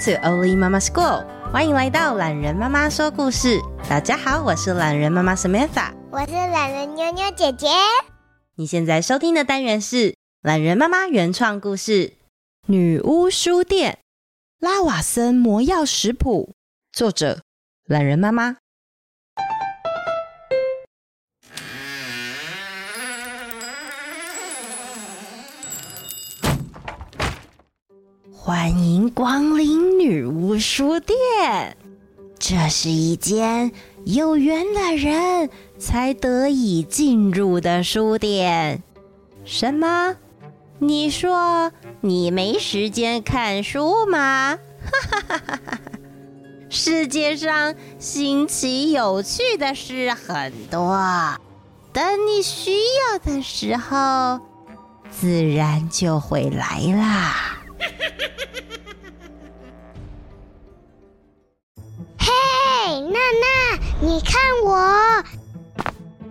To Oli Mama School，欢迎来到懒人妈妈说故事。大家好，我是懒人妈妈 Samantha，我是懒人妞妞姐姐。你现在收听的单元是懒人妈妈原创故事《女巫书店》，拉瓦森魔药食谱，作者懒人妈妈。欢迎光临女巫书店。这是一间有缘的人才得以进入的书店。什么？你说你没时间看书吗？哈哈哈哈哈哈！世界上新奇有趣的事很多，等你需要的时候，自然就会来啦。娜娜，你看我，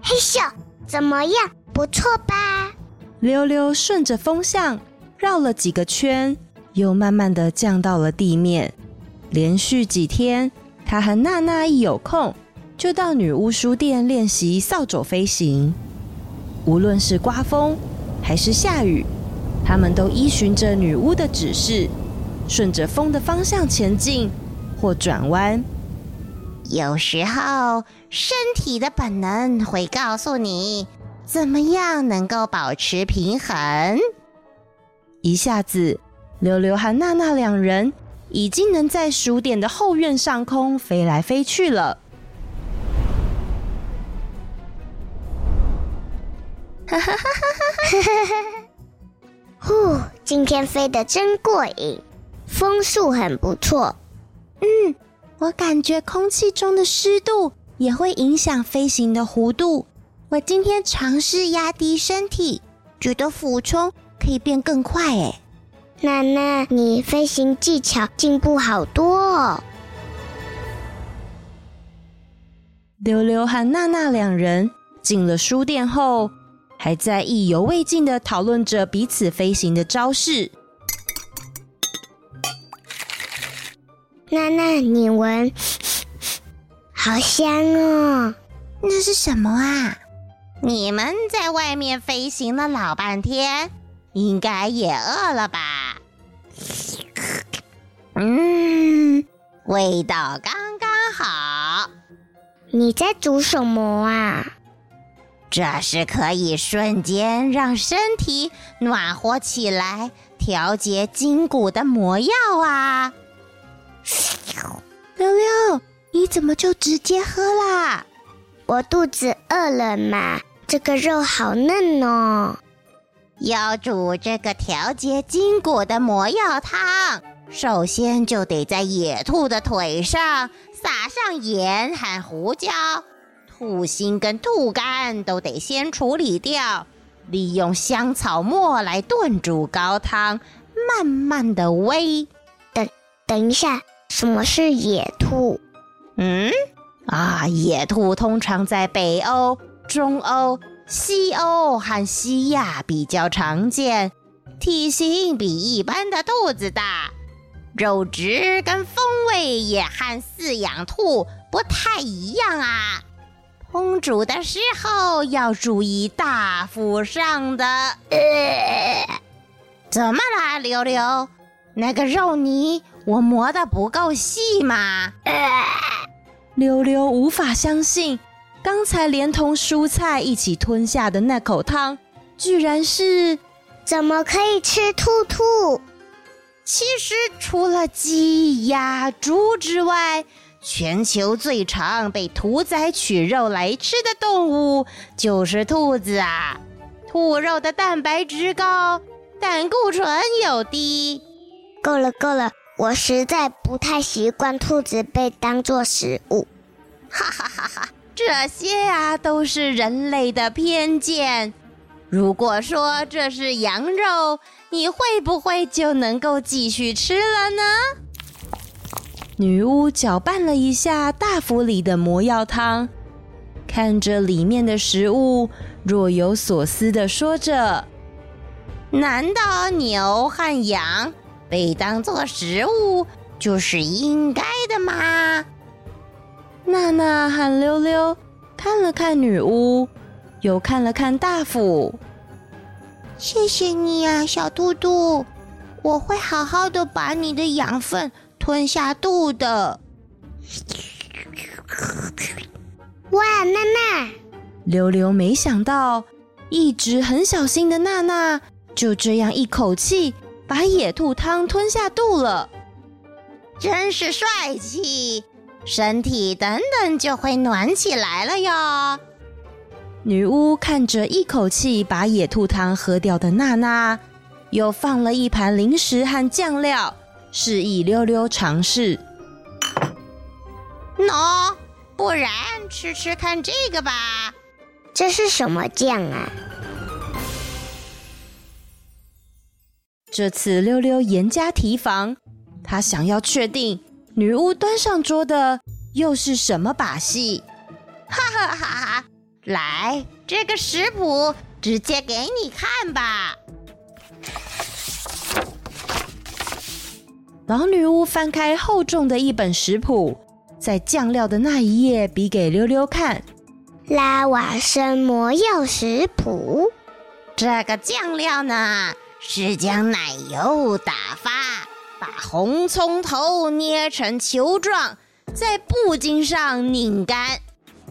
嘿咻，怎么样？不错吧？溜溜顺着风向绕了几个圈，又慢慢的降到了地面。连续几天，他和娜娜一有空，就到女巫书店练习扫帚飞行。无论是刮风还是下雨，他们都依循着女巫的指示，顺着风的方向前进或转弯。有时候，身体的本能会告诉你，怎么样能够保持平衡。一下子，溜溜和娜娜两人已经能在数点的后院上空飞来飞去了。哈哈哈哈哈！呼，今天飞得真过瘾，风速很不错。嗯，我感觉空气中的湿度也会影响飞行的弧度。我今天尝试压低身体，觉得俯冲可以变更快。哎，娜娜，你飞行技巧进步好多哦。溜溜和娜娜两人进了书店后，还在意犹未尽的讨论着彼此飞行的招式。娜娜，你闻，好香哦！那是什么啊？你们在外面飞行了老半天，应该也饿了吧？嗯，味道刚刚好。你在煮什么啊？这是可以瞬间让身体暖和起来、调节筋骨的魔药啊！溜溜，你怎么就直接喝啦？我肚子饿了嘛，这个肉好嫩哦。要煮这个调节筋骨的魔药汤，首先就得在野兔的腿上撒上盐和胡椒。兔心跟兔肝都得先处理掉，利用香草末来炖煮高汤，慢慢的煨。等等一下，什么是野兔？嗯，啊，野兔通常在北欧、中欧、西欧和西亚比较常见，体型比一般的兔子大，肉质跟风味也和饲养兔不太一样啊。烹煮的时候要注意大腹上的。呃，怎么啦，溜溜？那个肉泥我磨得不够细吗？呃，溜溜无法相信，刚才连同蔬菜一起吞下的那口汤，居然是……怎么可以吃兔兔？其实除了鸡、鸭、猪之外，全球最常被屠宰取肉来吃的动物就是兔子啊。兔肉的蛋白质高，胆固醇又低。够了够了，我实在不太习惯兔子被当作食物。哈哈哈哈！这些啊都是人类的偏见。如果说这是羊肉，你会不会就能够继续吃了呢？女巫搅拌了一下大釜里的魔药汤，看着里面的食物，若有所思地说着：“难道牛和羊被当做食物就是应该的吗？”娜娜和溜溜看了看女巫。又看了看大斧，谢谢你啊，小兔兔，我会好好的把你的养分吞下肚的。哇，娜娜！溜溜没想到，一直很小心的娜娜就这样一口气把野兔汤吞下肚了，真是帅气，身体等等就会暖起来了哟。女巫看着一口气把野兔汤喝掉的娜娜，又放了一盘零食和酱料，示意溜溜尝试。喏，不然吃吃看这个吧。这是什么酱啊？这次溜溜严加提防，他想要确定女巫端上桌的又是什么把戏。哈哈哈哈！来，这个食谱直接给你看吧。老女巫翻开厚重的一本食谱，在酱料的那一页比给溜溜看。拉瓦生魔药食谱，这个酱料呢，是将奶油打发，把红葱头捏成球状，在布巾上拧干。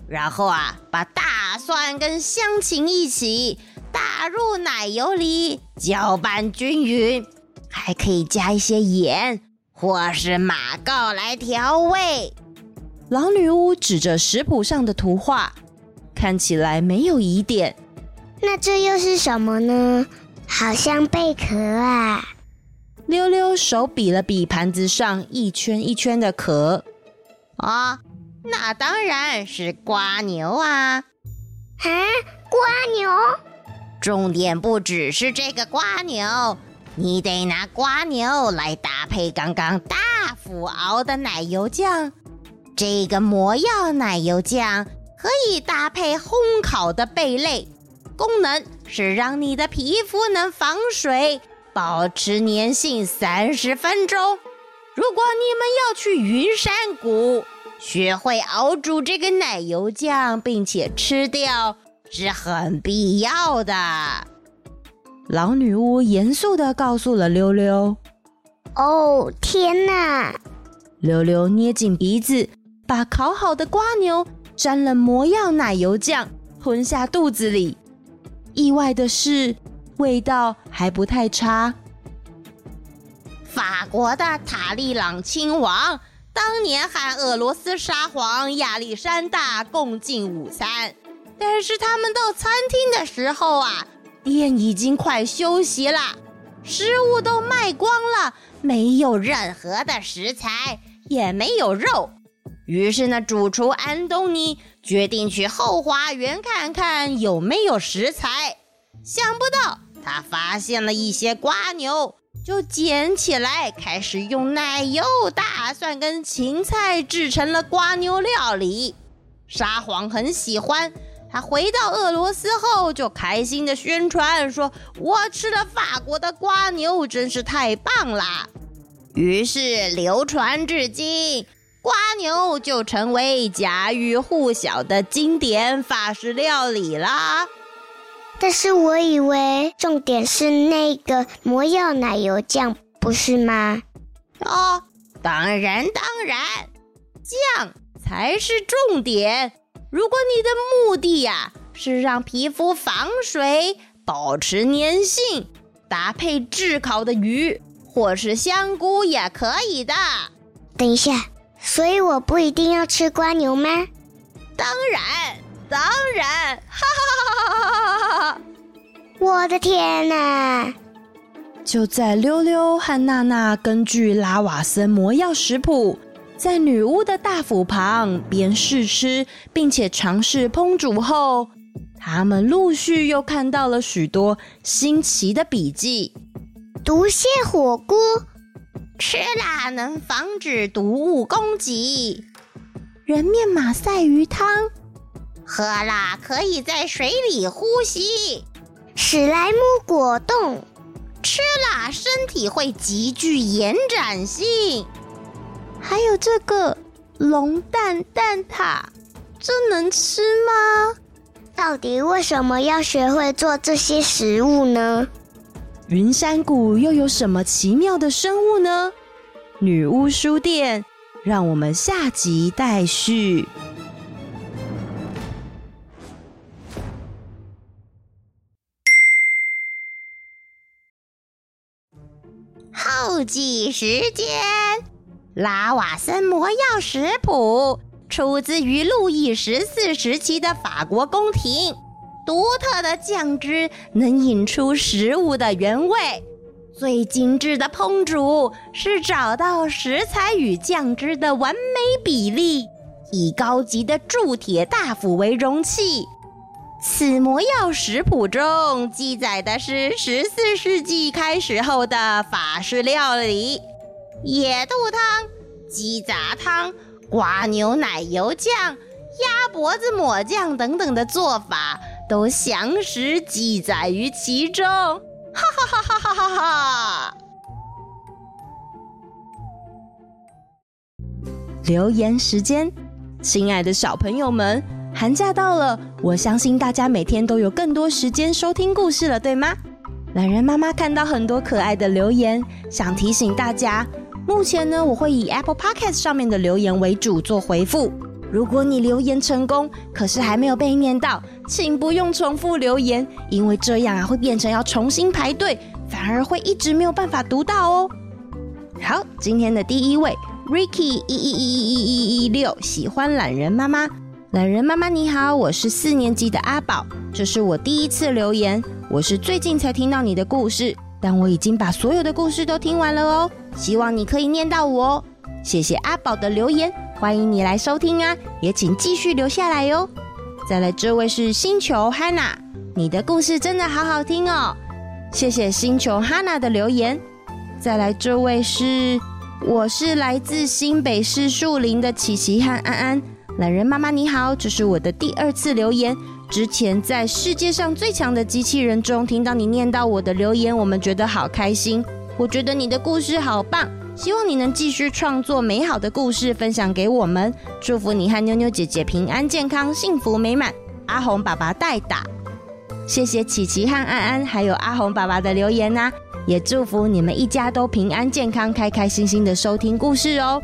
然后啊，把大蒜跟香芹一起打入奶油里，搅拌均匀，还可以加一些盐或是马告来调味。老女巫指着食谱上的图画，看起来没有疑点。那这又是什么呢？好像贝壳啊！溜溜手比了比盘子上一圈一圈的壳，啊。那当然是瓜牛啊！啊，瓜牛！重点不只是这个瓜牛，你得拿瓜牛来搭配刚刚大釜熬的奶油酱。这个魔药奶油酱可以搭配烘烤的贝类，功能是让你的皮肤能防水，保持粘性三十分钟。如果你们要去云山谷，学会熬煮这个奶油酱，并且吃掉是很必要的。老女巫严肃地告诉了溜溜：“哦，天哪！”溜溜捏紧鼻子，把烤好的瓜牛沾了魔药奶油酱吞下肚子里。意外的是，味道还不太差。法国的塔利朗亲王。当年和俄罗斯沙皇亚历山大共进午餐，但是他们到餐厅的时候啊，店已经快休息了，食物都卖光了，没有任何的食材，也没有肉。于是呢，主厨安东尼决定去后花园看看有没有食材。想不到他发现了一些瓜牛。就捡起来，开始用奶油、大蒜跟芹菜制成了瓜牛料理。沙皇很喜欢，他回到俄罗斯后就开心地宣传说：“我吃了法国的瓜牛，真是太棒啦。”于是流传至今，蜗牛就成为家喻户晓的经典法式料理啦。但是我以为重点是那个魔药奶油酱，不是吗？哦，当然当然，酱才是重点。如果你的目的呀、啊、是让皮肤防水、保持粘性，搭配炙烤的鱼或是香菇也可以的。等一下，所以我不一定要吃瓜牛吗？当然。当然，哈哈哈哈哈哈！我的天哪！就在溜溜和娜娜根据拉瓦森魔药食谱，在女巫的大釜旁边试吃，并且尝试烹煮后，他们陆续又看到了许多新奇的笔记：毒蝎火锅，吃辣能防止毒物攻击；人面马赛鱼汤。喝了可以在水里呼吸，史莱姆果冻，吃了身体会极具延展性。还有这个龙蛋蛋挞，这能吃吗？到底为什么要学会做这些食物呢？云山谷又有什么奇妙的生物呢？女巫书店，让我们下集待续。后记时间：拉瓦森魔药食谱出自于路易十四时期的法国宫廷。独特的酱汁能引出食物的原味，最精致的烹煮是找到食材与酱汁的完美比例，以高级的铸铁大釜为容器。此魔药食谱中记载的是十四世纪开始后的法式料理，野兔汤、鸡杂汤、蜗牛奶油酱、鸭脖子抹酱等等的做法都详实记载于其中。哈哈哈哈哈哈哈！留言时间，亲爱的小朋友们。寒假到了，我相信大家每天都有更多时间收听故事了，对吗？懒人妈妈看到很多可爱的留言，想提醒大家，目前呢，我会以 Apple Podcast 上面的留言为主做回复。如果你留言成功，可是还没有被念到，请不用重复留言，因为这样啊会变成要重新排队，反而会一直没有办法读到哦。好，今天的第一位 Ricky 一一一一一一一六喜欢懒人妈妈。懒人妈妈你好，我是四年级的阿宝，这是我第一次留言。我是最近才听到你的故事，但我已经把所有的故事都听完了哦。希望你可以念到我哦。谢谢阿宝的留言，欢迎你来收听啊，也请继续留下来哟。再来这位是星球 Hanna，你的故事真的好好听哦。谢谢星球 Hanna 的留言。再来这位是，我是来自新北市树林的琪琪和安安。懒人妈妈你好，这是我的第二次留言。之前在世界上最强的机器人中听到你念到我的留言，我们觉得好开心。我觉得你的故事好棒，希望你能继续创作美好的故事分享给我们。祝福你和妞妞姐姐平安健康、幸福美满。阿红爸爸代打，谢谢琪琪和安安还有阿红爸爸的留言呐、也祝福你们一家都平安健康、开开心心的收听故事哦。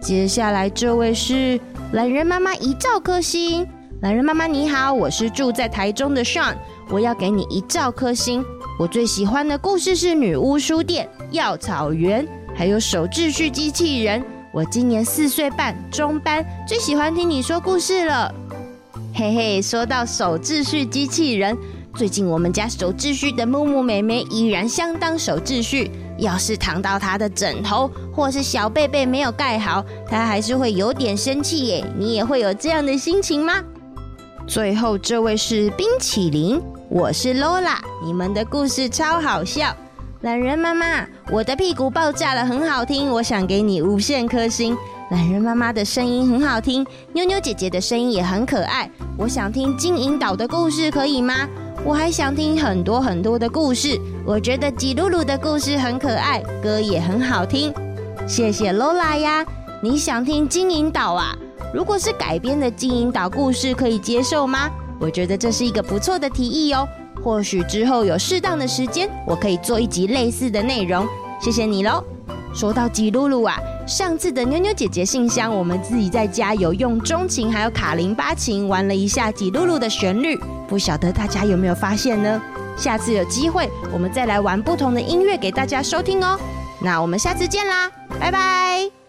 接下来这位是。懒人妈妈一兆颗星，懒人妈妈你好，我是住在台中的 Sean，我要给你一兆颗星。我最喜欢的故事是女巫书店、药草园，还有守秩序机器人。我今年四岁半，中班，最喜欢听你说故事了。嘿嘿，说到守秩序机器人，最近我们家守秩序的木木妹妹依然相当守秩序。要是躺到她的枕头或是小被被没有盖好，她还是会有点生气耶。你也会有这样的心情吗？最后这位是冰淇淋，我是 Lola，你们的故事超好笑。懒人妈妈，我的屁股爆炸了，很好听，我想给你无限颗星。懒人妈妈的声音很好听，妞妞姐姐的声音也很可爱，我想听金银岛的故事，可以吗？我还想听很多很多的故事。我觉得吉露露的故事很可爱，歌也很好听。谢谢 Lola 呀！你想听金银岛啊？如果是改编的金银岛故事，可以接受吗？我觉得这是一个不错的提议哦。或许之后有适当的时间，我可以做一集类似的内容。谢谢你喽。说到吉露露啊，上次的妞妞姐姐信箱，我们自己在家有用中琴还有卡林巴琴玩了一下吉露露的旋律，不晓得大家有没有发现呢？下次有机会，我们再来玩不同的音乐给大家收听哦。那我们下次见啦，拜拜。